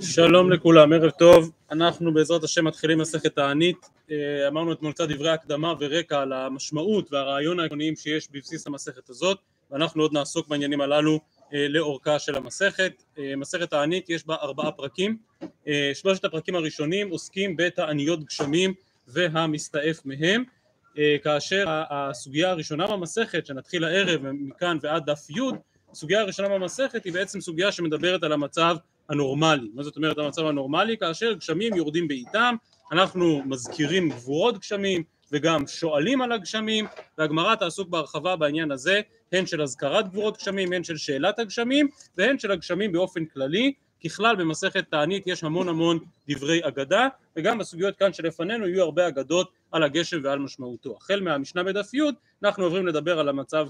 שלום לכולם, ערב טוב, אנחנו בעזרת השם מתחילים מסכת תענית, אה, אמרנו אתמול קצת דברי הקדמה ורקע על המשמעות והרעיון העקרוניים שיש בבסיס המסכת הזאת ואנחנו עוד נעסוק בעניינים הללו אה, לאורכה של המסכת, אה, מסכת תענית יש בה ארבעה פרקים, שלושת הפרקים הראשונים עוסקים בתעניות גשמים והמסתעף מהם. כאשר הסוגיה הראשונה במסכת שנתחיל הערב מכאן ועד דף י' הסוגיה הראשונה במסכת היא בעצם סוגיה שמדברת על המצב הנורמלי. מה זאת אומרת המצב הנורמלי? כאשר גשמים יורדים בעיתם, אנחנו מזכירים גבורות גשמים וגם שואלים על הגשמים, והגמרא תעסוק בהרחבה בעניין הזה, הן של הזכרת גבורות גשמים, הן של שאלת הגשמים, והן של הגשמים באופן כללי. ככלל במסכת תענית יש המון המון דברי אגדה, וגם בסוגיות כאן שלפנינו יהיו הרבה אגדות על הגשם ועל משמעותו. החל מהמשנה בדף י' אנחנו עוברים לדבר על המצב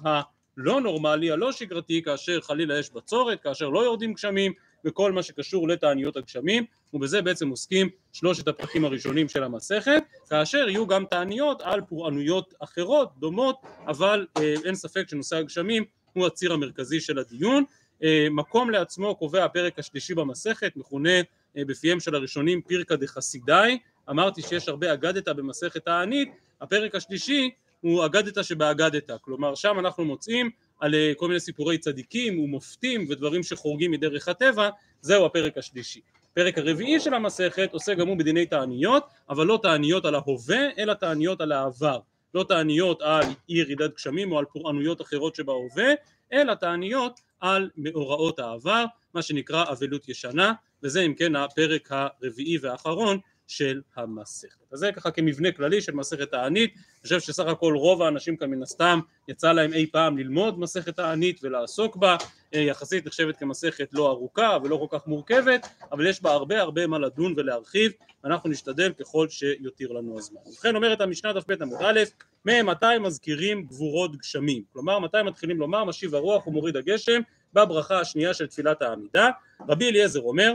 הלא נורמלי, הלא שגרתי, כאשר חלילה יש בצורת, כאשר לא יורדים גשמים, וכל מה שקשור לתעניות הגשמים ובזה בעצם עוסקים שלושת הפרקים הראשונים של המסכת כאשר יהיו גם תעניות על פורענויות אחרות דומות אבל אה, אין ספק שנושא הגשמים הוא הציר המרכזי של הדיון. אה, מקום לעצמו קובע הפרק השלישי במסכת מכונה אה, בפיהם של הראשונים פירקא דחסידאי. אמרתי שיש הרבה אגדתא במסכת תענית הפרק השלישי הוא אגדתא שבאגדתא כלומר שם אנחנו מוצאים על אה, כל מיני סיפורי צדיקים ומופתים ודברים שחורגים מדרך הטבע, זהו הפרק השלישי. הפרק הרביעי של המסכת עוסק גם הוא בדיני תעניות, אבל לא תעניות על ההווה, אלא תעניות על העבר. לא תעניות על אי ירידת גשמים או על פורענויות אחרות שבהווה, אלא תעניות על מאורעות העבר, מה שנקרא אבלות ישנה, וזה אם כן הפרק הרביעי והאחרון של המסכת. אז זה ככה כמבנה כללי של מסכת הענית, אני חושב שסך הכל רוב האנשים כאן מן הסתם יצא להם אי פעם ללמוד מסכת הענית ולעסוק בה, אה, יחסית נחשבת כמסכת לא ארוכה ולא כל כך מורכבת, אבל יש בה הרבה הרבה מה לדון ולהרחיב, אנחנו נשתדל ככל שיותיר לנו הזמן. ובכן אומרת המשנה דף ב' עמוד א', ממתי מזכירים גבורות גשמים, כלומר מתי מתחילים לומר משיב הרוח ומוריד הגשם בברכה השנייה של תפילת העמידה, רבי אליעזר אומר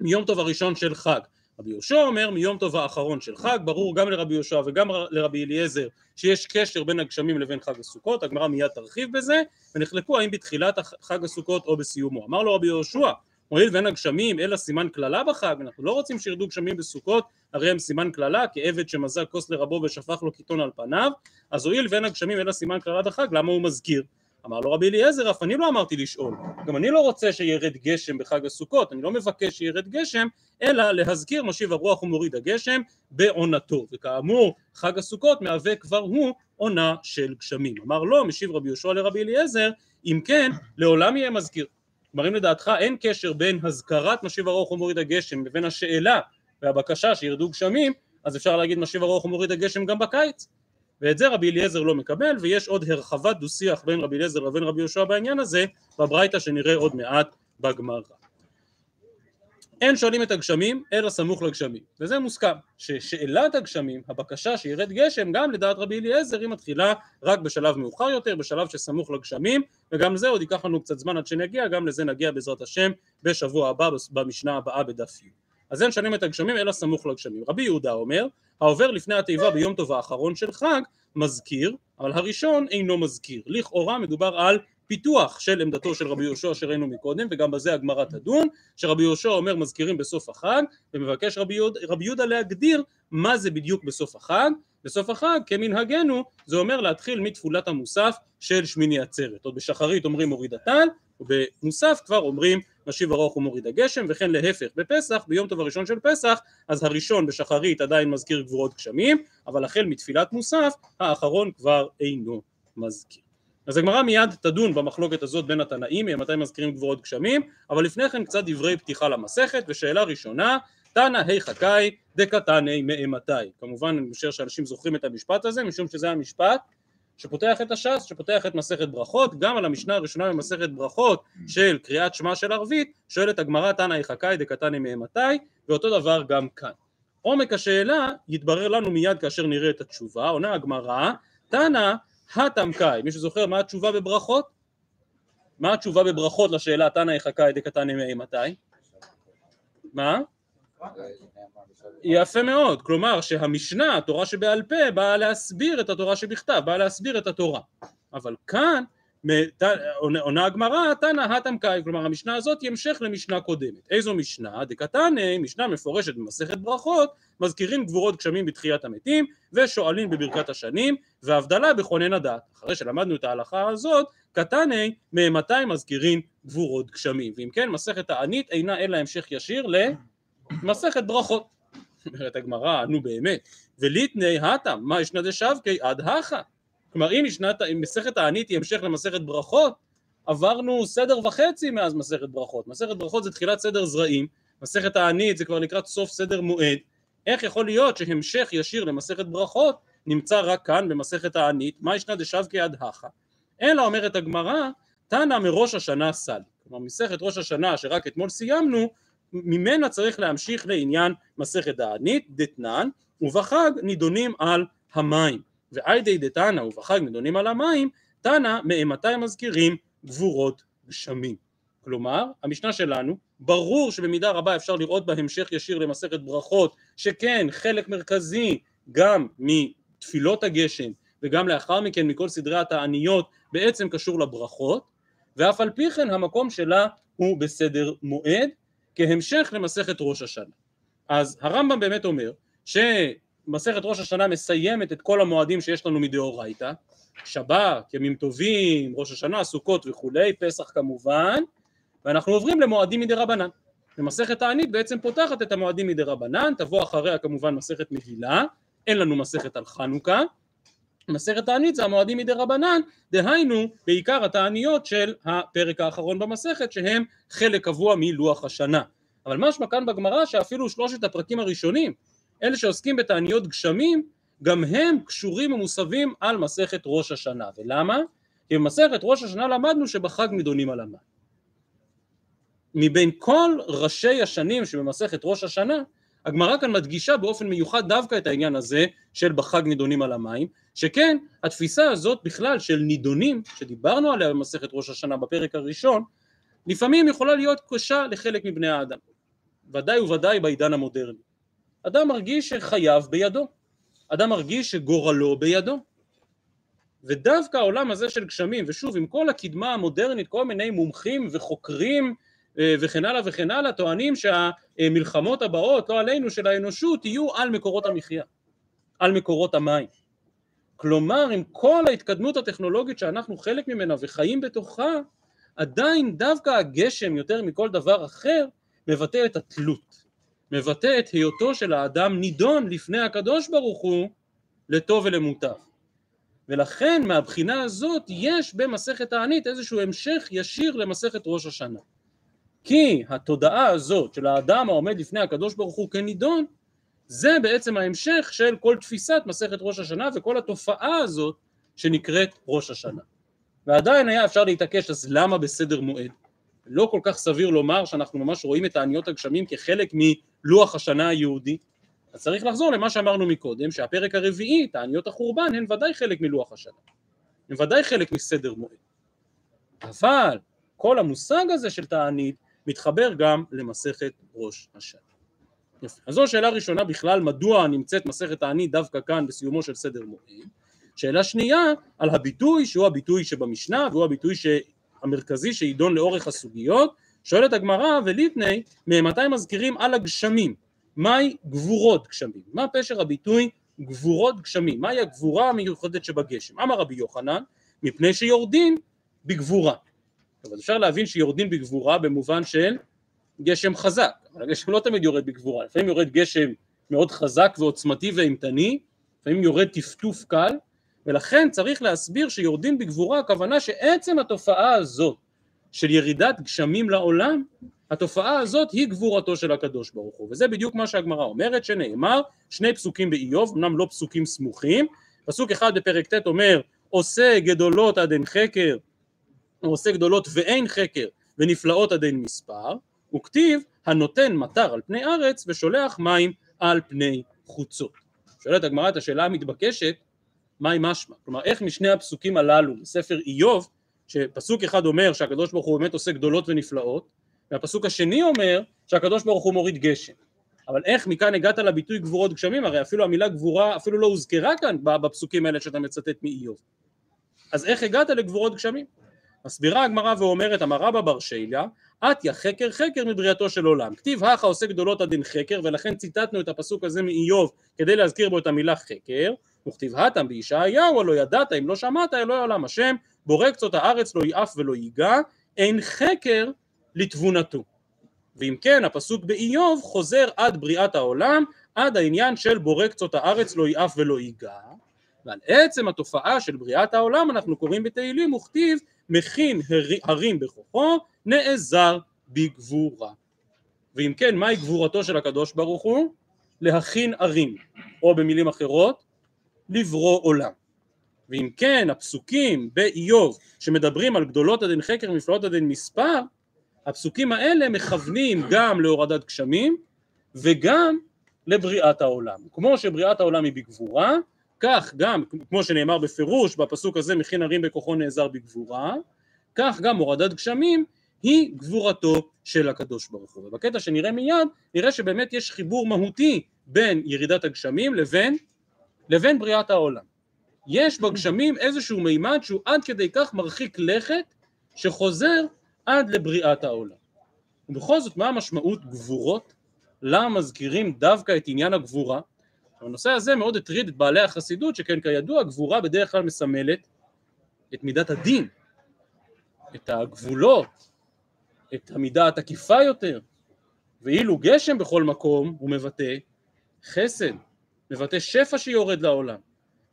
מיום טוב הראשון של חג רבי יהושע אומר מיום טוב האחרון של חג, ברור גם לרבי יהושע וגם לרבי אליעזר שיש קשר בין הגשמים לבין חג הסוכות, הגמרא מיד תרחיב בזה, ונחלקו האם בתחילת חג הסוכות או בסיומו. אמר לו רבי יהושע, הואיל ואין הגשמים אלא סימן קללה בחג, אנחנו לא רוצים שירדו גשמים בסוכות, הרי הם סימן קללה, כעבד שמזל כוס לרבו ושפך לו קיטון על פניו, אז הואיל ואין הגשמים אלא סימן קללה בחג, למה הוא מזכיר? אמר לו רבי אליעזר, אף אני לא אמרתי לשאול, גם אני לא רוצה שירד גשם בחג הסוכות, אני לא מבקש שירד גשם, אלא להזכיר משיב הרוח ומוריד הגשם בעונתו, וכאמור חג הסוכות מהווה כבר הוא עונה של גשמים. אמר לו, משיב רבי יהושע לרבי אליעזר, אם כן, לעולם יהיה מזכיר. כלומר אם לדעתך אין קשר בין הזכרת משיב הרוח ומוריד הגשם לבין השאלה והבקשה שירדו גשמים, אז אפשר להגיד משיב הרוח ומוריד הגשם גם בקיץ. ואת זה רבי אליעזר לא מקבל ויש עוד הרחבת דו שיח בין רבי אליעזר לבין רבי יהושע בעניין הזה בברייתא שנראה עוד מעט בגמרא. אין שואלים את הגשמים אלא סמוך לגשמים וזה מוסכם ששאלת הגשמים הבקשה שירד גשם גם לדעת רבי אליעזר היא מתחילה רק בשלב מאוחר יותר בשלב שסמוך לגשמים וגם זה עוד ייקח לנו קצת זמן עד שנגיע גם לזה נגיע בעזרת השם בשבוע הבא במשנה הבאה בדף י' אז אין שנים את הגשמים אלא סמוך לגשמים. רבי יהודה אומר, העובר לפני התיבה ביום טוב האחרון של חג מזכיר, אבל הראשון אינו מזכיר. לכאורה מדובר על פיתוח של עמדתו של רבי יהושע שראינו מקודם, וגם בזה הגמרא תדון, שרבי יהושע אומר מזכירים בסוף החג, ומבקש רבי, יהודה, להגדיר מה זה בדיוק בסוף החג. בסוף החג כמנהגנו זה אומר להתחיל מתפולת המוסף של שמיני עצרת. עוד בשחרית אומרים מוריד הטל, ובמוסף כבר אומרים משיב ארוך ומוריד הגשם, וכן להפך בפסח, ביום טוב הראשון של פסח, אז הראשון בשחרית עדיין מזכיר גבורות גשמים, אבל החל מתפילת מוסף, האחרון כבר אינו מזכיר. אז הגמרא מיד תדון במחלוקת הזאת בין התנאים, מתי מזכירים גבורות גשמים, אבל לפני כן קצת דברי פתיחה למסכת, ושאלה ראשונה, תנא ה' חכאי דקתני מאימתי. כמובן אני חושב שאנשים זוכרים את המשפט הזה, משום שזה המשפט שפותח את הש"ס, שפותח את מסכת ברכות, גם על המשנה הראשונה במסכת ברכות של קריאת שמע של ערבית, שואלת הגמרא תנא יחכאי דקתני מאימתי, ואותו דבר גם כאן. עומק השאלה יתברר לנו מיד כאשר נראה את התשובה, עונה הגמרא, תנא התמקאי, מישהו זוכר מה התשובה בברכות? מה התשובה בברכות לשאלה תנא יחכאי דקתני מאימתי? מה? יפה מאוד, כלומר שהמשנה, התורה שבעל פה, באה להסביר את התורה שבכתב, באה להסביר את התורה. אבל כאן עונה הגמרא, תנא התם קאי, כלומר המשנה הזאת היא המשך למשנה קודמת. איזו משנה? דקתנא, משנה מפורשת במסכת ברכות, מזכירים גבורות גשמים בתחיית המתים, ושואלים בברכת השנים, והבדלה בכונן הדת. אחרי שלמדנו את ההלכה הזאת, קתנא, מאימתי מזכירים גבורות גשמים. ואם כן, מסכת תענית אינה אלא המשך ישיר למסכת ברכות. אומרת הגמרא, נו באמת, וליטני התם, מה ישנה דשבקי עד הכא כלומר אם משנת, אם מסכת הענית היא המשך למסכת ברכות, עברנו סדר וחצי מאז מסכת ברכות. מסכת ברכות זה תחילת סדר זרעים, מסכת הענית זה כבר לקראת סוף סדר מועד. איך יכול להיות שהמשך ישיר למסכת ברכות נמצא רק כאן במסכת הענית, מה ישנה דשבקי עד הכא? אלא אומרת הגמרא, תנא מראש השנה סל. כלומר מסכת ראש השנה שרק אתמול סיימנו, ממנה צריך להמשיך לעניין מסכת הענית, דתנן, ובחג נידונים על המים. ואיידי דתנא ובחג נדונים על המים, תנא מאימתי מזכירים גבורות גשמים. כלומר, המשנה שלנו, ברור שבמידה רבה אפשר לראות בה המשך ישיר למסכת ברכות, שכן חלק מרכזי גם מתפילות הגשם וגם לאחר מכן מכל סדרי התעניות בעצם קשור לברכות, ואף על פי כן המקום שלה הוא בסדר מועד, כהמשך למסכת ראש השנה. אז הרמב"ם באמת אומר ש... מסכת ראש השנה מסיימת את כל המועדים שיש לנו מדאורייתא, שבת, ימים טובים, ראש השנה, סוכות וכולי, פסח כמובן, ואנחנו עוברים למועדים מדי רבנן. ומסכת תענית בעצם פותחת את המועדים מדי רבנן, תבוא אחריה כמובן מסכת מגילה, אין לנו מסכת על חנוכה, מסכת תענית זה המועדים מדי רבנן, דהיינו בעיקר התעניות של הפרק האחרון במסכת שהם חלק קבוע מלוח השנה. אבל משמע כאן בגמרא שאפילו שלושת הפרקים הראשונים אלה שעוסקים בתעניות גשמים, גם הם קשורים ומוסבים על מסכת ראש השנה. ולמה? כי במסכת ראש השנה למדנו שבחג נידונים על המים. מבין כל ראשי השנים שבמסכת ראש השנה, הגמרא כאן מדגישה באופן מיוחד דווקא את העניין הזה של בחג נידונים על המים, שכן התפיסה הזאת בכלל של נידונים, שדיברנו עליה במסכת ראש השנה בפרק הראשון, לפעמים יכולה להיות קשה לחלק מבני האדם. ודאי וודאי בעידן המודרני. אדם מרגיש שחייו בידו, אדם מרגיש שגורלו בידו. ודווקא העולם הזה של גשמים, ושוב עם כל הקדמה המודרנית, כל מיני מומחים וחוקרים וכן הלאה וכן הלאה, טוענים שהמלחמות הבאות, לא עלינו, של האנושות, יהיו על מקורות המחיה, על מקורות המים. כלומר, עם כל ההתקדמות הטכנולוגית שאנחנו חלק ממנה וחיים בתוכה, עדיין דווקא הגשם יותר מכל דבר אחר מבטא את התלות. מבטא את היותו של האדם נידון לפני הקדוש ברוך הוא לטוב ולמוטב. ולכן מהבחינה הזאת יש במסכת הענית איזשהו המשך ישיר למסכת ראש השנה. כי התודעה הזאת של האדם העומד לפני הקדוש ברוך הוא כנידון זה בעצם ההמשך של כל תפיסת מסכת ראש השנה וכל התופעה הזאת שנקראת ראש השנה. ועדיין היה אפשר להתעקש אז למה בסדר מועד? לא כל כך סביר לומר שאנחנו ממש רואים את העניות הגשמים כחלק מלוח השנה היהודי. אז צריך לחזור למה שאמרנו מקודם, שהפרק הרביעי, תעניות החורבן, הן ודאי חלק מלוח השנה. הן ודאי חלק מסדר מועד. אבל כל המושג הזה של תענית מתחבר גם למסכת ראש השנה. יפה. אז זו שאלה ראשונה בכלל, מדוע נמצאת מסכת תענית דווקא כאן בסיומו של סדר מועד. שאלה שנייה, על הביטוי שהוא הביטוי שבמשנה והוא הביטוי המרכזי שידון לאורך הסוגיות, שואלת הגמרא וליטני, ממתי מזכירים על הגשמים? מהי גבורות גשמים? מה פשר הביטוי גבורות גשמים? מהי הגבורה המיוחדת שבגשם? אמר רבי יוחנן, מפני שיורדים בגבורה. אבל אפשר להבין שיורדים בגבורה במובן של גשם חזק, אבל הגשם לא תמיד יורד בגבורה, לפעמים יורד גשם מאוד חזק ועוצמתי ואימתני, לפעמים יורד טפטוף קל, ולכן צריך להסביר שיורדים בגבורה הכוונה שעצם התופעה הזאת של ירידת גשמים לעולם התופעה הזאת היא גבורתו של הקדוש ברוך הוא. וזה בדיוק מה שהגמרא אומרת שנאמר שני פסוקים באיוב אמנם לא פסוקים סמוכים פסוק אחד בפרק ט' אומר עושה גדולות עד אין חקר או עושה גדולות ואין חקר ונפלאות עד אין מספר וכתיב הנותן מטר על פני ארץ ושולח מים על פני חוצות שואלת הגמרא את השאלה המתבקשת מהי משמע? כלומר איך משני הפסוקים הללו בספר איוב שפסוק אחד אומר שהקדוש ברוך הוא באמת עושה גדולות ונפלאות והפסוק השני אומר שהקדוש ברוך הוא מוריד גשם אבל איך מכאן הגעת לביטוי גבורות גשמים הרי אפילו המילה גבורה אפילו לא הוזכרה כאן בפסוקים האלה שאתה מצטט מאיוב אז איך הגעת לגבורות גשמים? מסבירה הגמרא ואומרת אמר רבא בר שיליה אתיה חקר חקר מבריאתו של עולם. כתיב הכה עושה גדולות הדין חקר ולכן ציטטנו את הפסוק הזה מאיוב כדי להזכיר בו את המילה חקר. וכתיב התם בישעיהו הלא ידעת אם לא שמעת אלוהי עולם השם בורא קצות הארץ לא יעף ולא ייגע אין חקר לתבונתו. ואם כן הפסוק באיוב חוזר עד בריאת העולם עד העניין של בורא קצות הארץ לא יעף ולא ייגע. ועל עצם התופעה של בריאת העולם אנחנו קוראים בתהילים וכתיב מכין הרים בכוחו נעזר בגבורה. ואם כן מהי גבורתו של הקדוש ברוך הוא? להכין ערים או במילים אחרות לברוא עולם. ואם כן הפסוקים באיוב שמדברים על גדולות הדין חקר מפלאות הדין מספר הפסוקים האלה מכוונים גם להורדת גשמים וגם לבריאת העולם. כמו שבריאת העולם היא בגבורה כך גם כמו שנאמר בפירוש בפסוק הזה מכין הרים בכוחו נעזר בגבורה כך גם הורדת גשמים היא גבורתו של הקדוש ברוך הוא ובקטע שנראה מיד נראה שבאמת יש חיבור מהותי בין ירידת הגשמים לבין לבין בריאת העולם יש בגשמים איזשהו מימד שהוא עד כדי כך מרחיק לכת שחוזר עד לבריאת העולם. ובכל זאת מה המשמעות גבורות? למה מזכירים דווקא את עניין הגבורה? הנושא הזה מאוד הטריד את בעלי החסידות שכן כידוע גבורה בדרך כלל מסמלת את מידת הדין, את הגבולות, את המידה התקיפה יותר, ואילו גשם בכל מקום הוא מבטא חסד, מבטא שפע שיורד לעולם.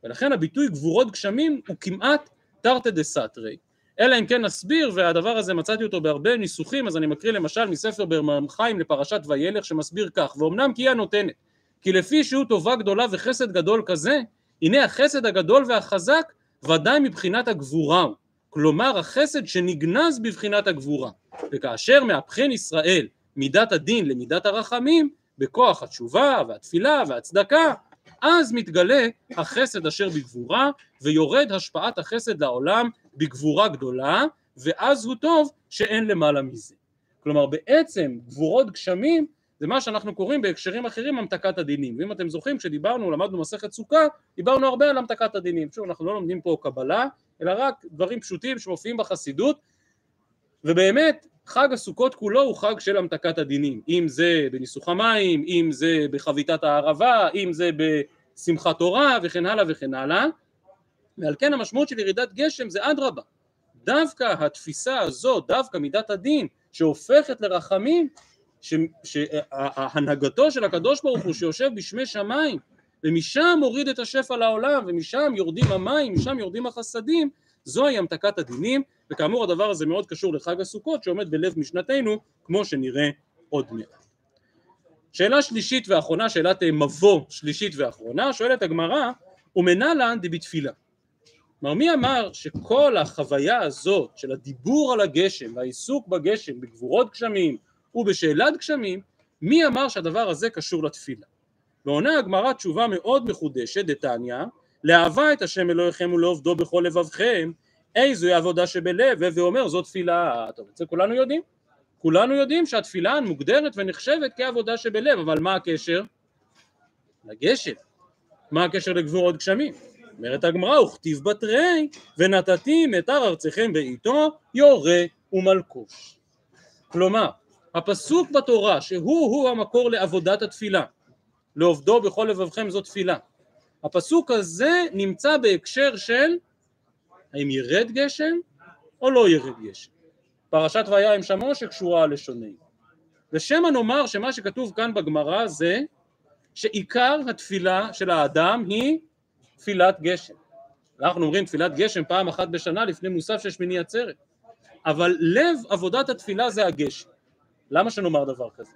ולכן הביטוי גבורות גשמים הוא כמעט תרתי דה סתרי אלא אם כן נסביר והדבר הזה מצאתי אותו בהרבה ניסוחים אז אני מקריא למשל מספר ברמחיים לפרשת וילך שמסביר כך ואומנם כי היא הנותנת כי לפי שהוא טובה גדולה וחסד גדול כזה הנה החסד הגדול והחזק ודאי מבחינת הגבורה הוא כלומר החסד שנגנז בבחינת הגבורה וכאשר מהפכן ישראל מידת הדין למידת הרחמים בכוח התשובה והתפילה והצדקה אז מתגלה החסד אשר בגבורה ויורד השפעת החסד לעולם בגבורה גדולה ואז הוא טוב שאין למעלה מזה. כלומר בעצם גבורות גשמים זה מה שאנחנו קוראים בהקשרים אחרים המתקת הדינים. ואם אתם זוכרים כשדיברנו למדנו מסכת סוכה דיברנו הרבה על המתקת הדינים. שוב אנחנו לא לומדים פה קבלה אלא רק דברים פשוטים שמופיעים בחסידות. ובאמת חג הסוכות כולו הוא חג של המתקת הדינים, אם זה בניסוך המים, אם זה בחביתת הערבה, אם זה בשמחת תורה וכן הלאה וכן הלאה, ועל כן המשמעות של ירידת גשם זה אדרבה, דווקא התפיסה הזאת, דווקא מידת הדין שהופכת לרחמים, שהנהגתו של הקדוש ברוך הוא שיושב בשמי שמיים ומשם מוריד את השפע לעולם ומשם יורדים המים, משם יורדים החסדים, זוהי המתקת הדינים וכאמור הדבר הזה מאוד קשור לחג הסוכות שעומד בלב משנתנו כמו שנראה עוד מעט. שאלה שלישית ואחרונה, שאלת מבוא שלישית ואחרונה, שואלת הגמרא ומנלן דבתפילה. כלומר מי אמר שכל החוויה הזאת של הדיבור על הגשם והעיסוק בגשם בגבורות גשמים ובשאלת גשמים מי אמר שהדבר הזה קשור לתפילה? ועונה הגמרא תשובה מאוד מחודשת דתניא לאהבה את השם אלוהיכם ולעובדו בכל לבבכם איזוהי עבודה שבלב, ואומר זאת תפילה, טוב את זה כולנו יודעים, כולנו יודעים שהתפילה מוגדרת ונחשבת כעבודה שבלב, אבל מה הקשר? לגשם, מה הקשר לגבורות גשמים? אומרת הגמרא, וכתיב בתרי, ונתתי מתר ארציכם בעיתו, יורה ומלקוש. כלומר, הפסוק בתורה שהוא הוא המקור לעבודת התפילה, לעובדו בכל לבבכם זאת תפילה. הפסוק הזה נמצא בהקשר של האם ירד גשם או לא ירד גשם. פרשת וירא שמעו שקשורה לשוני. ושמא נאמר שמה שכתוב כאן בגמרא זה שעיקר התפילה של האדם היא תפילת גשם. אנחנו אומרים תפילת גשם פעם אחת בשנה לפני מוסף של שמיני עצרת. אבל לב עבודת התפילה זה הגשם. למה שנאמר דבר כזה?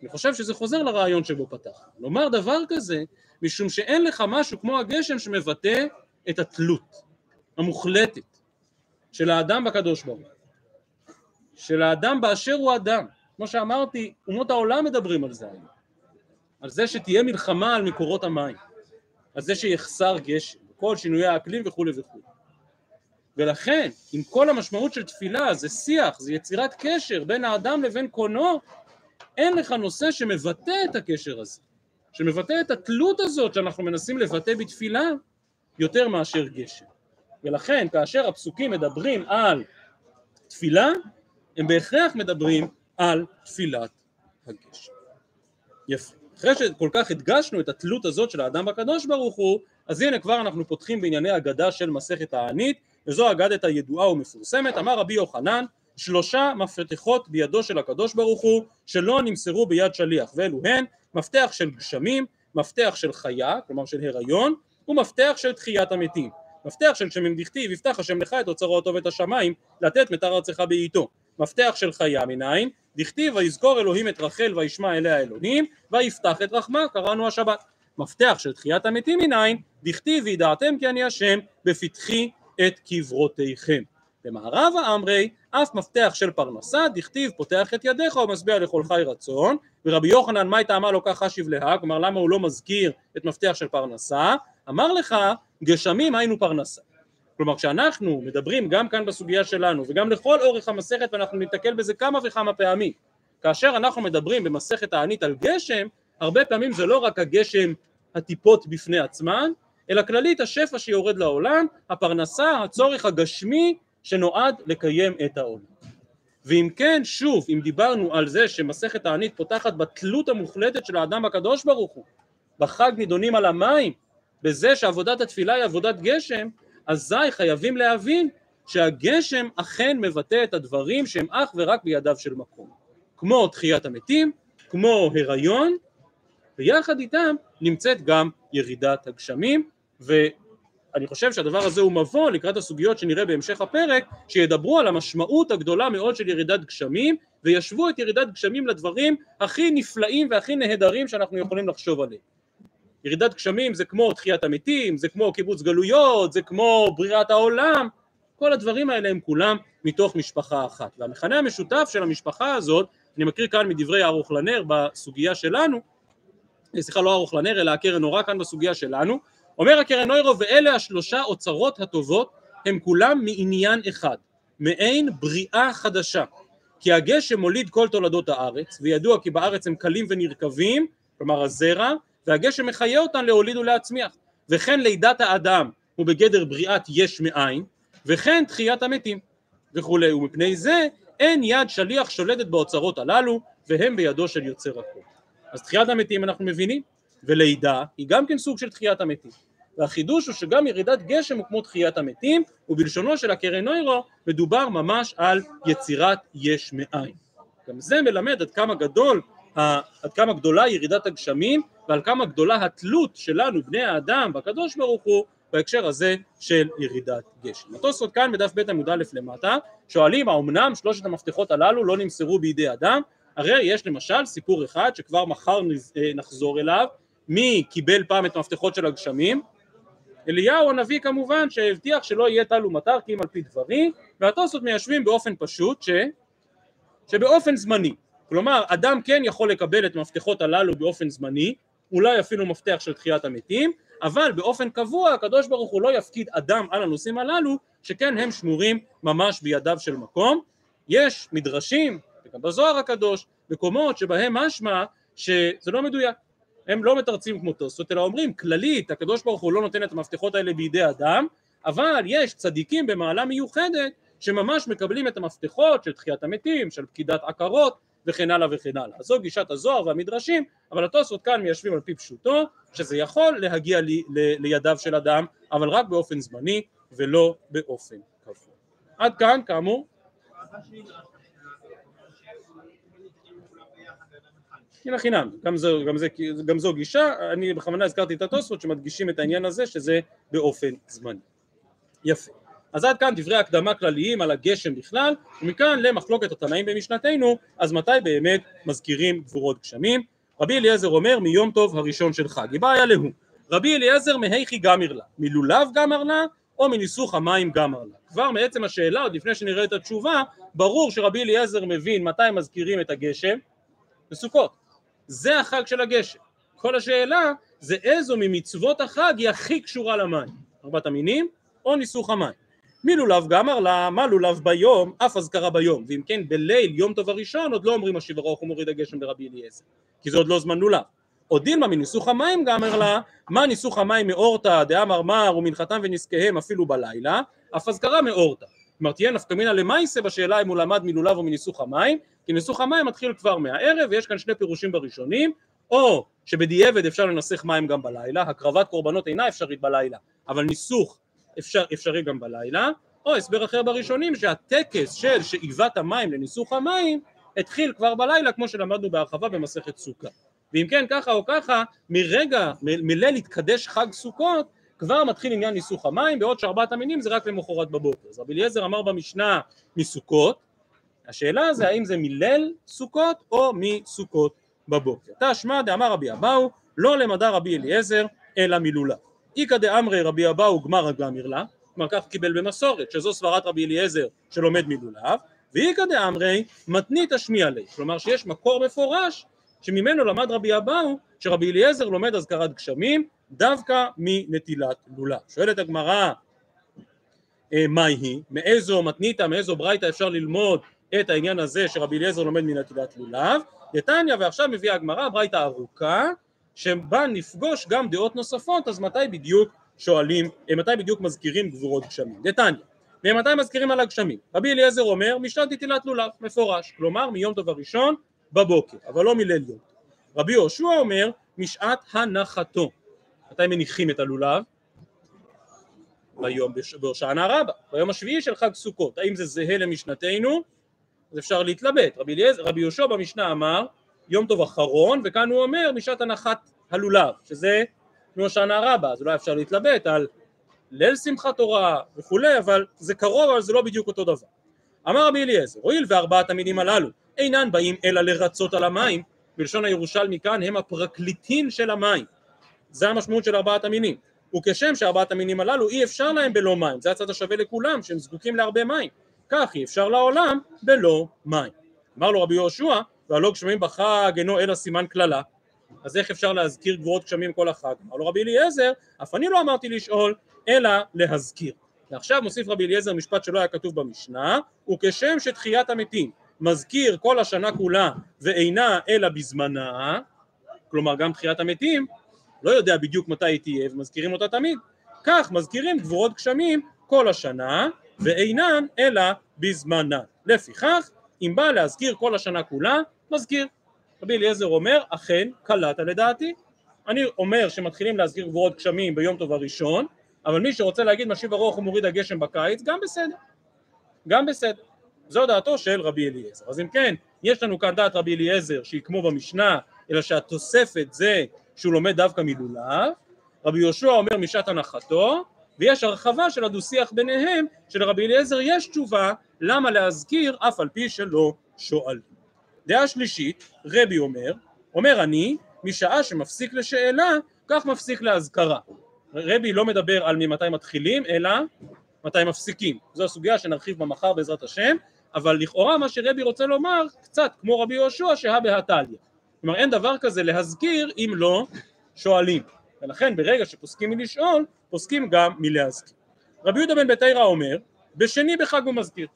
אני חושב שזה חוזר לרעיון שבו פתח. לומר דבר כזה משום שאין לך משהו כמו הגשם שמבטא את התלות. המוחלטת של האדם בקדוש ברוך של האדם באשר הוא אדם כמו שאמרתי אומות העולם מדברים על זה היום על זה שתהיה מלחמה על מקורות המים על זה שיחסר גשם כל שינויי האקלים וכולי וכולי ולכן עם כל המשמעות של תפילה זה שיח זה יצירת קשר בין האדם לבין קונו אין לך נושא שמבטא את הקשר הזה שמבטא את התלות הזאת שאנחנו מנסים לבטא בתפילה יותר מאשר גשם ולכן כאשר הפסוקים מדברים על תפילה, הם בהכרח מדברים על תפילת הגשם. יפה. אחרי שכל כך הדגשנו את התלות הזאת של האדם בקדוש ברוך הוא, אז הנה כבר אנחנו פותחים בענייני אגדה של מסכת הענית, וזו אגדת הידועה ומפורסמת, אמר רבי יוחנן, שלושה מפתחות בידו של הקדוש ברוך הוא שלא נמסרו ביד שליח, ואלו הן מפתח של גשמים, מפתח של חיה, כלומר של הריון, ומפתח של תחיית המתים. מפתח של שמים דכתיב, יפתח השם לך את אוצרו הטוב את השמיים, לתת מטר ארצך בעיתו. מפתח של חיה מניין, דכתיב ויזכור אלוהים את רחל וישמע אליה אלוהים, ויפתח את רחמה, קראנו השבת. מפתח של תחיית המתים מניין, דכתיב וידעתם כי אני השם, בפתחי את קברותיכם. במערב האמרי, אף מפתח של פרנסה, דכתיב פותח את ידיך ומשביע לכל חי רצון, ורבי יוחנן מה הייתה אמר לו כך חשיב להא, כלומר למה הוא לא מזכיר את מפתח של פרנסה, אמר לך גשמים היינו פרנסה. כלומר כשאנחנו מדברים גם כאן בסוגיה שלנו וגם לכל אורך המסכת ואנחנו ניתקל בזה כמה וכמה פעמים כאשר אנחנו מדברים במסכת הענית על גשם הרבה פעמים זה לא רק הגשם הטיפות בפני עצמן אלא כללית השפע שיורד לעולם הפרנסה הצורך הגשמי שנועד לקיים את העולם. ואם כן שוב אם דיברנו על זה שמסכת הענית פותחת בתלות המוחלטת של האדם הקדוש ברוך הוא בחג נידונים על המים בזה שעבודת התפילה היא עבודת גשם אזי חייבים להבין שהגשם אכן מבטא את הדברים שהם אך ורק בידיו של מקום. כמו תחיית המתים, כמו הריון ויחד איתם נמצאת גם ירידת הגשמים ואני חושב שהדבר הזה הוא מבוא לקראת הסוגיות שנראה בהמשך הפרק שידברו על המשמעות הגדולה מאוד של ירידת גשמים וישוו את ירידת גשמים לדברים הכי נפלאים והכי נהדרים שאנחנו יכולים לחשוב עליהם ירידת גשמים זה כמו תחיית המתים, זה כמו קיבוץ גלויות, זה כמו בריאת העולם, כל הדברים האלה הם כולם מתוך משפחה אחת. והמכנה המשותף של המשפחה הזאת, אני מקריא כאן מדברי ארוך לנר בסוגיה שלנו, סליחה לא ארוך לנר אלא הקרן אורה כאן בסוגיה שלנו, אומר הקרן אוירו ואלה השלושה אוצרות הטובות הם כולם מעניין אחד, מעין בריאה חדשה. כי הגשם מוליד כל תולדות הארץ, וידוע כי בארץ הם קלים ונרקבים, כלומר הזרע, והגשם מחיה אותן להוליד ולהצמיח. וכן לידת האדם הוא בגדר בריאת יש מאין וכן תחיית המתים. וכולי. ומפני זה אין יד שליח שולטת באוצרות הללו והם בידו של יוצר הכל. אז תחיית המתים אנחנו מבינים ולידה היא גם כן סוג של תחיית המתים. והחידוש הוא שגם ירידת גשם הוא כמו תחיית המתים ובלשונו של הקרן נוירו מדובר ממש על יצירת יש מאין. גם זה מלמד עד כמה גדול עד כמה גדולה ירידת הגשמים ועל כמה גדולה התלות שלנו בני האדם בקדוש ברוך הוא בהקשר הזה של ירידת גשם. התוספות כאן בדף ב' עמוד א' למטה שואלים האומנם שלושת המפתחות הללו לא נמסרו בידי אדם? הרי יש למשל סיפור אחד שכבר מחר אה, נחזור אליו מי קיבל פעם את המפתחות של הגשמים? אליהו הנביא כמובן שהבטיח שלא יהיה טל ומטר כי אם על פי דברים והתוספות מיישבים באופן פשוט ש... שבאופן זמני. כלומר אדם כן יכול לקבל את המפתחות הללו באופן זמני אולי אפילו מפתח של תחיית המתים אבל באופן קבוע הקדוש ברוך הוא לא יפקיד אדם על הנושאים הללו שכן הם שמורים ממש בידיו של מקום. יש מדרשים וגם בזוהר הקדוש מקומות שבהם משמע שזה לא מדויק הם לא מתרצים כמו תוספות אלא אומרים כללית הקדוש ברוך הוא לא נותן את המפתחות האלה בידי אדם אבל יש צדיקים במעלה מיוחדת שממש מקבלים את המפתחות של תחיית המתים, של פקידת עקרות וכן הלאה וכן הלאה. אז זו גישת הזוהר והמדרשים, אבל התוספות כאן מיישבים על פי פשוטו, שזה יכול להגיע לי, ל, לידיו של אדם, אבל רק באופן זמני ולא באופן קבוע. עד כאן, כאמור. הנה חינם, גם, זו, גם, זה, גם זו גישה, אני בכוונה הזכרתי את התוספות שמדגישים את העניין הזה שזה באופן זמני. יפה. אז עד כאן דברי הקדמה כלליים על הגשם בכלל, ומכאן למחלוקת התנאים במשנתנו, אז מתי באמת מזכירים גבורות גשמים? רבי אליעזר אומר מיום טוב הראשון של חג, איבעיה להו. רבי אליעזר מהיכי גמר לה, מלולב גמר לה, או מניסוך המים גמר לה. כבר מעצם השאלה, עוד לפני שנראה את התשובה, ברור שרבי אליעזר מבין מתי מזכירים את הגשם? בסוכות. זה החג של הגשם. כל השאלה זה איזו ממצוות החג היא הכי קשורה למים. ארבעת המינים או ניסוך המים. מלולב גמר לה, מה לולב ביום, אף אזכרה ביום, ואם כן בליל יום טוב הראשון עוד לא אומרים השיב הרוח ומוריד הגשם ברבי אליעזר, כי זה עוד לא זמן לולב, או דילמה מניסוך המים גמר לה, מה ניסוך המים מאורתא דאמר מר ומנחתם ונזקיהם אפילו בלילה, אף אזכרה מאורתא. כלומר תהיה נפקא מינא למייסה בשאלה אם הוא למד מלולב או מניסוך המים, כי ניסוך המים מתחיל כבר מהערב ויש כאן שני פירושים בראשונים, או שבדיעבד אפשר לנסח מים גם בלילה, הקרבת קורבנות אינה אפשרית בלילה, אבל ניסוך אפשר, אפשרי גם בלילה, או הסבר אחר בראשונים שהטקס של שאיבת המים לניסוך המים התחיל כבר בלילה כמו שלמדנו בהרחבה במסכת סוכה. ואם כן ככה או ככה מרגע, מליל התקדש חג סוכות כבר מתחיל עניין ניסוך המים בעוד שארבעת המינים זה רק למחרת בבוקר. אז רבי אליעזר אמר במשנה מסוכות השאלה זה האם זה מליל סוכות או מסוכות בבוקר. תשמע דאמר רבי אבאו לא למדע רבי אליעזר אלא מלולה. איכא דאמרי רבי אבאו גמר הגמר לה כלומר כך קיבל במסורת שזו סברת רבי אליעזר שלומד מלולב ואיכא דאמרי מתנית השמיע לי כלומר שיש מקור מפורש שממנו למד רבי אבאו שרבי אליעזר לומד אזכרת גשמים דווקא מנטילת לולב. שואלת הגמרא אה, מהי מאיזו מתניתא, מאיזו ברייתא אפשר ללמוד את העניין הזה שרבי אליעזר לומד מנטילת לולב, דתניא ועכשיו מביאה הגמרא ברייתא ארוכה שבה נפגוש גם דעות נוספות אז מתי בדיוק שואלים, אה, מתי בדיוק מזכירים גבורות גשמים, דתניא ומתי מזכירים על הגשמים, רבי אליעזר אומר משנת נטילת לולב, מפורש, כלומר מיום טוב הראשון בבוקר, אבל לא מליל יום, רבי יהושע אומר משעת הנחתו, מתי מניחים את הלולב? ביום בהושענא רבה, ביום השביעי של חג סוכות, האם זה זהה למשנתנו? אז אפשר להתלבט, רבי, אליעזר, רבי יהושע במשנה אמר יום טוב אחרון וכאן הוא אומר משעת הנחת הלולב שזה מהושענא רבה אז אולי אפשר להתלבט על ליל שמחת תורה וכולי אבל זה קרוב אבל זה לא בדיוק אותו דבר. אמר רבי אליעזר הואיל וארבעת המינים הללו אינן באים אלא לרצות על המים בלשון הירושלמי כאן הם הפרקליטים של המים. זה המשמעות של ארבעת המינים. וכשם שארבעת המינים הללו אי אפשר להם בלא מים. זה הצד השווה לכולם שהם זקוקים להרבה מים כך אי אפשר לעולם בלא מים. אמר לו רבי יהושע והלא גשמים בחג אינו אלא סימן קללה. אז איך אפשר להזכיר גבורות גשמים כל החג? אמר לו רבי אליעזר אף אני לא אמרתי לשאול אלא להזכיר. ועכשיו מוסיף רבי אליעזר משפט שלא היה כתוב במשנה וכשם שתחיית המתים מזכיר כל השנה כולה ואינה אלא בזמנה כלומר גם תחיית המתים לא יודע בדיוק מתי היא תהיה ומזכירים אותה תמיד כך מזכירים גבורות גשמים כל השנה ואינן אלא בזמנה. לפיכך אם בא להזכיר כל השנה כולה מזכיר. רבי אליעזר אומר אכן קלעת לדעתי. אני אומר שמתחילים להזכיר גבורות גשמים ביום טוב הראשון אבל מי שרוצה להגיד משיב הרוח ומוריד הגשם בקיץ גם בסדר. גם בסדר. זו דעתו של רבי אליעזר. אז אם כן יש לנו כאן דעת רבי אליעזר שהיא כמו במשנה אלא שהתוספת זה שהוא לומד דווקא מלולב, רבי יהושע אומר משעת הנחתו, ויש הרחבה של הדו-שיח ביניהם, שלרבי אליעזר יש תשובה למה להזכיר אף על פי שלא שואלים. דעה שלישית, רבי אומר, אומר אני, משעה שמפסיק לשאלה, כך מפסיק להזכרה. רבי לא מדבר על ממתי מתחילים, אלא מתי מפסיקים. זו הסוגיה שנרחיב בה מחר בעזרת השם, אבל לכאורה מה שרבי רוצה לומר, קצת כמו רבי יהושע שהא בהא תליא. כלומר אין דבר כזה להזכיר אם לא שואלים ולכן ברגע שפוסקים מלשאול פוסקים גם מלהזכיר רבי יהודה בן ביתירא אומר בשני בחג הוא מזכיר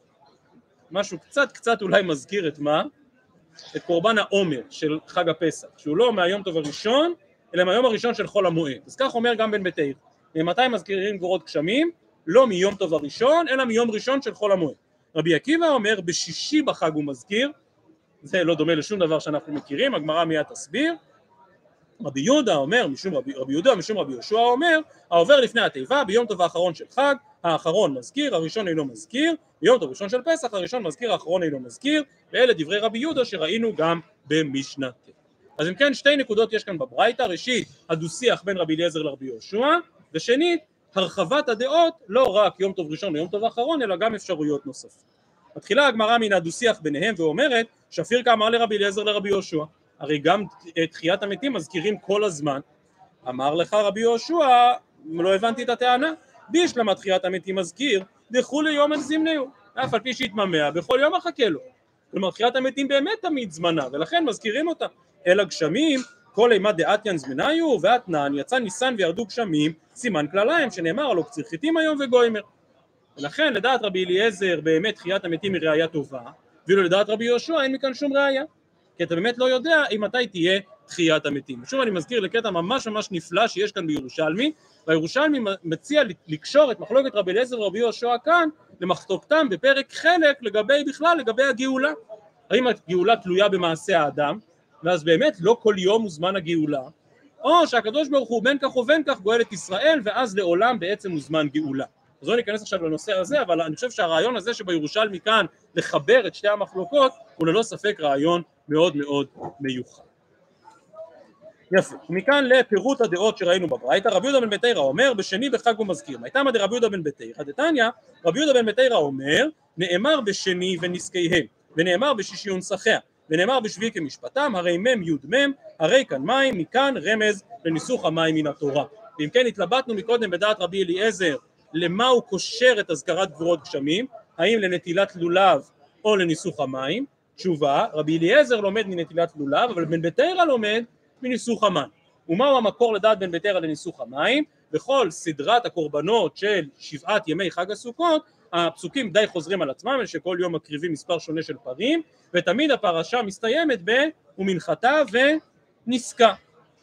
משהו קצת קצת אולי מזכיר את מה? את קורבן העומר של חג הפסח שהוא לא מהיום טוב הראשון אלא מהיום הראשון של חול המועד אז כך אומר גם בן ביתירא ממתי מזכירים גבורות גשמים? לא מיום טוב הראשון אלא מיום ראשון של חול המועד רבי עקיבא אומר בשישי בחג הוא מזכיר זה לא דומה לשום דבר שאנחנו מכירים, הגמרא מיד תסביר. רבי יהודה אומר, משום רבי, רבי יהודה משום רבי יהושע אומר, העובר לפני התיבה ביום טוב האחרון של חג, האחרון מזכיר, הראשון אינו מזכיר, ביום טוב ראשון של פסח, הראשון מזכיר, האחרון אינו מזכיר, ואלה דברי רבי יהודה שראינו גם במשנתנו. אז אם כן שתי נקודות יש כאן בברייתא, ראשית הדו-שיח בין רבי אליעזר לרבי יהושע, ושנית הרחבת הדעות לא רק יום טוב ראשון ויום טוב האחרון אלא גם אפשרויות נוספות. מתחילה הגמרא מן הדו-שיח ביניהם ואומרת שפיר אמר לרבי אליעזר לרבי יהושע הרי גם תחיית המתים מזכירים כל הזמן. אמר לך רבי יהושע לא הבנתי את הטענה. בישלמה תחיית המתים מזכיר דחולי יום אין זימניהו אף על פי שהתממע בכל יום אחכה לו. כלומר תחיית המתים באמת תמיד זמנה ולכן מזכירים אותה. אלא גשמים כל אימה דאתיין זמניו ואתנן יצא ניסן וירדו גשמים סימן כלליים שנאמר הלא קציר חיטים היום וגוימר. ולכן לדעת רבי אליעזר באמת תחיית המתים היא ראייה טובה ואילו לדעת רבי יהושע אין מכאן שום ראייה כי אתה באמת לא יודע אם מתי תהיה תחיית המתים. שוב אני מזכיר לקטע ממש ממש נפלא שיש כאן בירושלמי, והירושלמי מציע לקשור את מחלוקת רבי אליעזר ורבי יהושע כאן למחלוקתם בפרק חלק לגבי בכלל, לגבי הגאולה. האם הגאולה תלויה במעשה האדם, ואז באמת לא כל יום הוא זמן הגאולה, או שהקדוש ברוך הוא בין כך ובין כך גואל את ישראל ואז לעולם בעצם הוא זמן גאולה. אז לא ניכנס עכשיו לנושא הזה, אבל אני חושב שהרעיון הזה שבירושלמי כאן לחבר את שתי המחלוקות הוא ללא ספק רעיון מאוד מאוד מיוחד. יפה, ומכאן לפירוט הדעות שראינו בברייתא, רבי יהודה בן ביתרא אומר בשני בחג הוא מזכיר, מייתמא דרבי יהודה בן ביתרא, דתניא רבי יהודה בן ביתרא אומר נאמר בשני ונזקיהם, ונאמר בשישי ונסחיה, ונאמר בשביעי כמשפטם, הרי מ' י' מ', הרי כאן מים, מכאן רמז לניסוך המים מן התורה. ואם כן התלבטנו מקודם בדעת רבי אליעזר למה הוא קושר את אזכרת גבורות גשמים, האם לנטילת לולב או לניסוך המים, תשובה, רבי אליעזר לומד מנטילת לולב, אבל בן ביתרא לומד מניסוך המים. ומהו המקור לדעת בן ביתרא לניסוך המים? בכל סדרת הקורבנות של שבעת ימי חג הסוכות הפסוקים די חוזרים על עצמם, שכל יום מקריבים מספר שונה של פרים, ותמיד הפרשה מסתיימת ב ומנחתה ונסקה.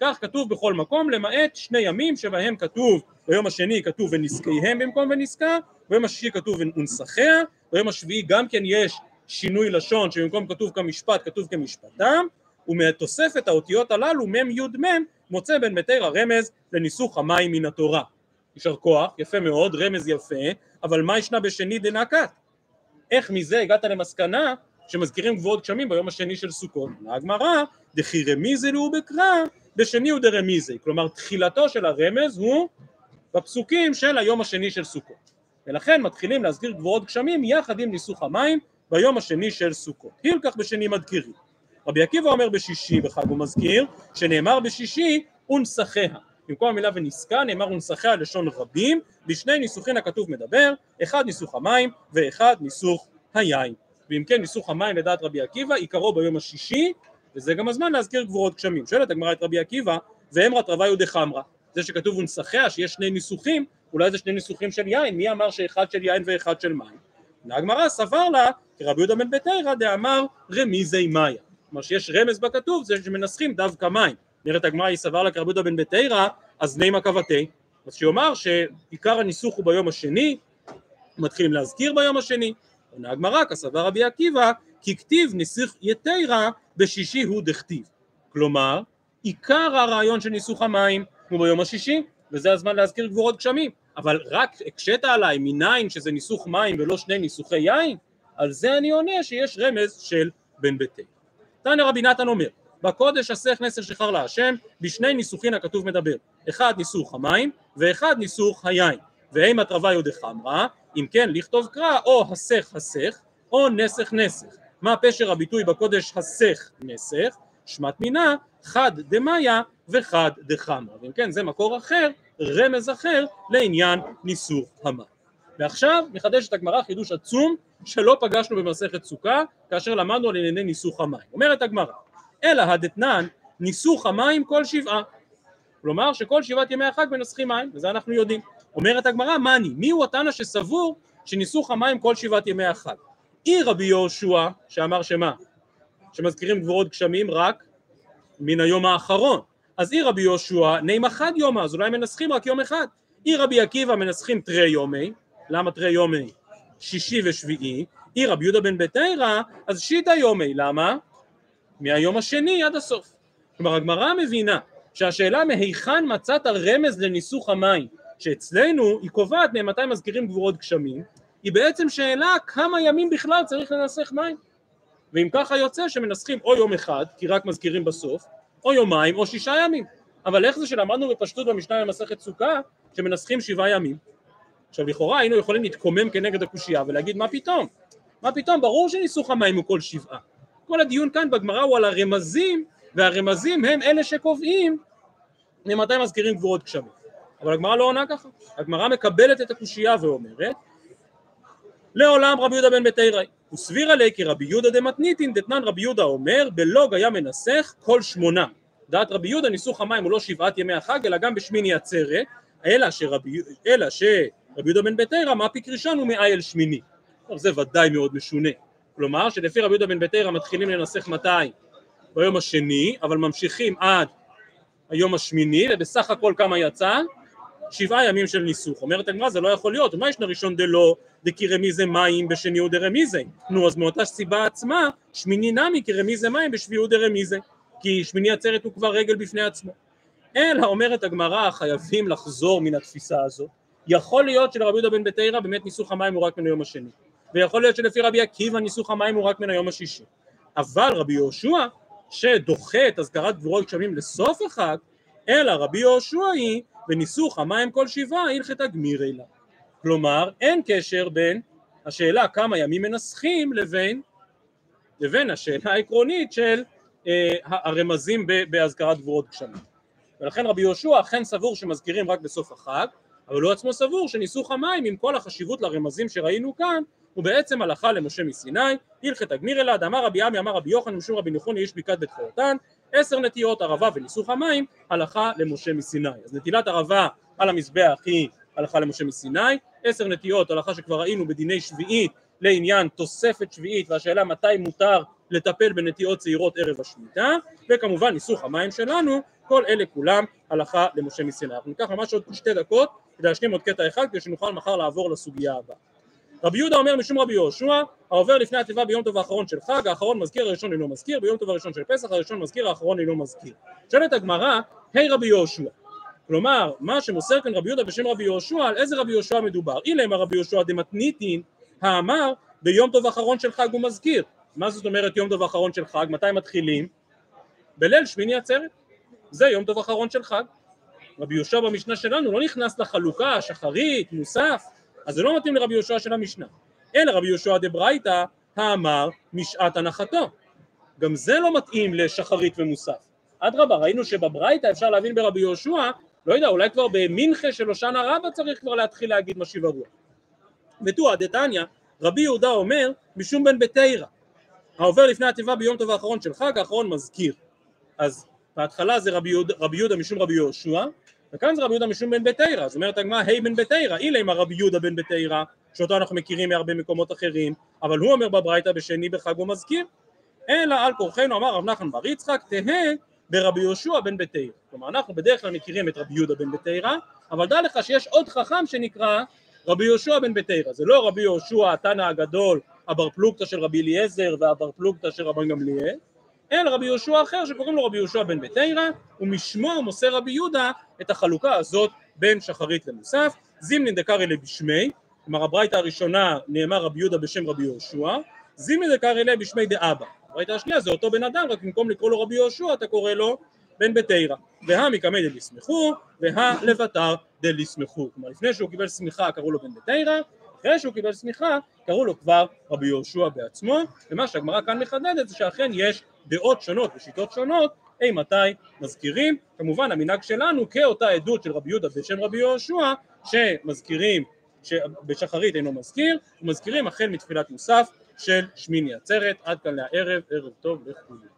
כך כתוב בכל מקום, למעט שני ימים שבהם כתוב, ביום השני כתוב ונזקיהם במקום ונסקה, ביום השישי כתוב ונסחיה, ביום השביעי גם כן יש שינוי לשון שבמקום כתוב כמשפט כתוב כמשפטם, ומתוספת האותיות הללו מ' י' מ' מוצא בן מתר הרמז לניסוך המים מן התורה. יישר כוח, יפה מאוד, רמז יפה, אבל מה ישנה בשני דנקת? איך מזה הגעת למסקנה שמזכירים גבוהות גשמים ביום השני של סוכות? הגמרא, דכי רמיזי לו בקרא, בשני הוא דרמיזי, כלומר תחילתו של הרמז הוא בפסוקים של היום השני של סוכות, ולכן מתחילים להזכיר גבוהות גשמים יחד עם ניסוך המים ביום השני של סוכות. הילקח בשני מדקירי. רבי עקיבא אומר בשישי בחג הוא מזכיר, שנאמר בשישי ונסחיה. במקום המילה ונסקה נאמר ונסחיה לשון רבים, בשני ניסוחים הכתוב מדבר, אחד ניסוך המים ואחד ניסוך היין. ואם כן ניסוך המים לדעת רבי עקיבא עיקרו ביום השישי, וזה גם הזמן להזכיר גבורות גשמים. שואלת הגמרא את רבי עקיבא, ואמרת רוויו דחמרא, זה שכתוב ונסחיה שיש שני ניסוחים, אולי זה שני ניסוחים של יין, מי אמר שאחד של יין ואחד של מים? הגמרא סבר לה, רבי יהודה בן ביתרא דאמר רמיזי מאיה. כלומר שיש רמז בכתוב זה שמנסחים דווקא מים. נראית הגמרא היא סבר לה כרבי יהודה בן ביתרא, אז נימה קבתי. אז שיאמר שעיקר הניסוך הוא ביום השני, מתחילים להזכיר ביום השני. עונה הגמרא כסבר רבי עקיבא, כי כתיב נסיך יתרה בשישי הוא דכתיב. כלומר, עיקר הרעיון של ניסוך המים הוא ביום השישי, וזה הזמן להזכיר גבורות גשמים. אבל רק הקשית עליי מניין שזה ניסוך מים ולא שני ניסוכי יין? על זה אני עונה שיש רמז של בן ביתי. תנא רבי נתן אומר, בקודש אסך נסר שחר להשם, בשני ניסוחין הכתוב מדבר, אחד ניסוך המים ואחד ניסוך היין, ואימת רוויו דחמרא, אם כן לכתוב קרא או הסך הסך או נסך נסך, מה פשר הביטוי בקודש הסך נסך, שמת מינה חד דמיה וחד דחמרא, ואם כן זה מקור אחר, רמז אחר לעניין ניסוך המים. ועכשיו מחדשת הגמרא חידוש עצום שלא פגשנו במסכת סוכה כאשר למדנו על ענייני ניסוך המים. אומרת הגמרא, אלא הדתנן ניסוך המים כל שבעה. כלומר שכל שבעת ימי החג מנסחים מים, וזה אנחנו יודעים. אומרת הגמרא, מאני, מי הוא התנא שסבור שניסוך המים כל שבעת ימי החג? אי רבי יהושע, שאמר שמה? שמזכירים גבורות גשמים רק מן היום האחרון. אז אי רבי יהושע, נעים אחד יומא, אז אולי מנסחים רק יום אחד. אי רבי עקיבא מנסחים תרי יומי, למה תרי יומי? שישי ושביעי, אי רבי יהודה בן ביתרא, אז שיטא יומי, למה? מהיום השני עד הסוף. כלומר הגמרא מבינה שהשאלה מהיכן מצאת רמז לניסוך המים, שאצלנו היא קובעת ממתי מזכירים גבורות גשמים, היא בעצם שאלה כמה ימים בכלל צריך לנסח מים. ואם ככה יוצא שמנסחים או יום אחד, כי רק מזכירים בסוף, או יומיים או שישה ימים. אבל איך זה שלמדנו בפשטות במשנה במסכת סוכה, שמנסחים שבעה ימים? עכשיו לכאורה היינו יכולים להתקומם כנגד הקושייה ולהגיד מה פתאום? מה פתאום? ברור שניסוך המים הוא כל שבעה. כל הדיון כאן בגמרא הוא על הרמזים, והרמזים הם אלה שקובעים ממתי מזכירים גבורות גשמים. אבל הגמרא לא עונה ככה. הגמרא מקבלת את הקושייה ואומרת לעולם רבי יהודה בן ביתיראי וסביר עלי כי רבי יהודה דמתניתין דתנן רבי יהודה אומר בלוג היה מנסח כל שמונה דעת רבי יהודה ניסוך המים הוא לא שבעת ימי החג אלא גם בשמיני עצרת אלא שרבי, אלא שרבי יהודה בן ביתירא מפיק ראשון הוא מאי אל שמיני זה ודאי מאוד משונה כלומר שלפי רבי יהודה בן ביתרא מתחילים לנסח מתי? ביום השני, אבל ממשיכים עד היום השמיני, ובסך הכל כמה יצא? שבעה ימים של ניסוך. אומרת הגמרא זה לא יכול להיות, ומה ישנה ראשון דלא דקירמיזה מים בשני הוא דרמיזה? נו אז מאותה סיבה עצמה, שמיני נמי כרמיזה מים בשביעי הוא דרמיזה, כי שמיני עצרת הוא כבר רגל בפני עצמו. אלא אומרת הגמרא חייבים לחזור מן התפיסה הזאת. יכול להיות שלרבי יהודה בן בתרא באמת ניסוך המים הוא רק מן היום השני, ויכול להיות שלפי רבי עקיבא ניסוך המים הוא רק מן היום השישי. אבל רבי יהושע שדוחה את אזכרת גבורות גשמים לסוף החג, אלא רבי יהושע היא וניסוך המים כל שבעה הלכתא גמירי לה. כלומר אין קשר בין השאלה כמה ימים מנסחים לבין לבין השאלה העקרונית של אה, הרמזים באזכרת גבורות גשמים. ולכן רבי יהושע אכן סבור שמזכירים רק בסוף החג, אבל הוא עצמו סבור שניסוך המים עם כל החשיבות לרמזים שראינו כאן הוא בעצם הלכה למשה מסיני, הלכת גמיר אלעד, אמר רבי עמי, אמר רבי יוחנן, משום רבי נחוני איש בקעת בית חורתן, עשר נטיות ערבה וניסוך המים, הלכה למשה מסיני. אז נטילת ערבה על המזבח היא הלכה למשה מסיני, עשר נטיות, הלכה שכבר ראינו בדיני שביעית לעניין תוספת שביעית והשאלה מתי מותר לטפל בנטיעות צעירות ערב השמיטה, וכמובן ניסוך המים שלנו, כל אלה כולם הלכה למשה מסיני. אנחנו ניקח ממש עוד שתי דקות להשלים עוד קטע אחד כדי שנוכל מחר לעבור לסוגיה הבאה. רבי יהודה אומר משום רבי יהושע, העובר לפני התיבה ביום טוב האחרון של חג, האחרון מזכיר, הראשון אינו מזכיר, ביום טוב הראשון של פסח, הראשון מזכיר, האחרון אינו מזכיר. שואלת הגמרא, היי רבי יהושע. כלומר, מה שמוסר כאן רבי יהודה בשם רבי יהושע, על איזה רבי יהושע מדובר? הנה אמר רבי יהושע דמתניתין, האמר ביום טוב האחרון של חג הוא מזכיר. מה זאת אומרת יום טוב האחרון של חג? מתי מתחילים? בליל שמיני עצרת. זה יום טוב האחרון של חג. רבי יהושע במשנה שלנו לא נכנס לחלוקה, שחרית, מוסף, אז זה לא מתאים לרבי יהושע של המשנה. אלא רבי יהושע דברייתא האמר משעת הנחתו. גם זה לא מתאים לשחרית ומוסף. אדרבה, ראינו שבברייתא אפשר להבין ברבי יהושע, לא יודע, אולי כבר במנחה של הושענא רבא צריך כבר להתחיל להגיד משיב הרוח. ותוה דתניא, רבי יהודה אומר, משום בן בתירא, העובר לפני התיבה ביום טוב האחרון של חג, האחרון מזכיר. אז בהתחלה זה רבי יהודה, רבי יהודה משום רבי יהושע, וכאן זה רבי יהודה משום בן בתירא, זאת אומרת הגמרא היי בן בתירא, אילי מה רבי יהודה בן בתירא, שאותו אנחנו מכירים מהרבה מקומות אחרים, אבל הוא אומר בברייתא בשני בחג הוא מזכיר, אלא על כורחנו אמר רב נחמן בר יצחק תהא ברבי יהושע בן בתירא. כלומר אנחנו בדרך כלל מכירים את רבי יהודה בן בתירא, אבל דע לך שיש עוד חכם שנקרא רבי יהושע בן בתירא, זה לא רבי יהושע התנא הגדול, הבר פלוגתא של רבי אליעזר והבר פלוגתא של רבן גמליאל, אלא רבי יהושע אחר שקוראים לו רבי יהושע בן בתירא, ומשמו מוסר רבי יהודה את החלוקה הזאת בין שחרית למוסף, זימנין דקרא לבשמי, כלומר הברייתא הראשונה נאמר רבי יהודה בשם רבי יהושע, זימנין דקרא ליה בשמי דאבא, הברייתא השנייה זה אותו בן אדם, רק במקום לקרוא לו רבי יהושע אתה קורא לו בן בתירא, והא מקמי דליסמכו, והא לבתר דליסמכו, כלומר לפני שהוא קיבל סמיכה קראו לו בן בתירא, אחרי שהוא קיבל סמיכה קראו לו כבר רבי יהושע בעצמו, ומה שהגמרא כאן מחדדת זה שאכן יש דעות שונות ושיטות שונות אי מתי? מזכירים, כמובן המנהג שלנו כאותה עדות של רבי יהודה בשם רבי יהושע שמזכירים שבשחרית אינו מזכיר ומזכירים החל מתפילת מוסף של שמיני עצרת. עד כאן לערב, ערב טוב לכולם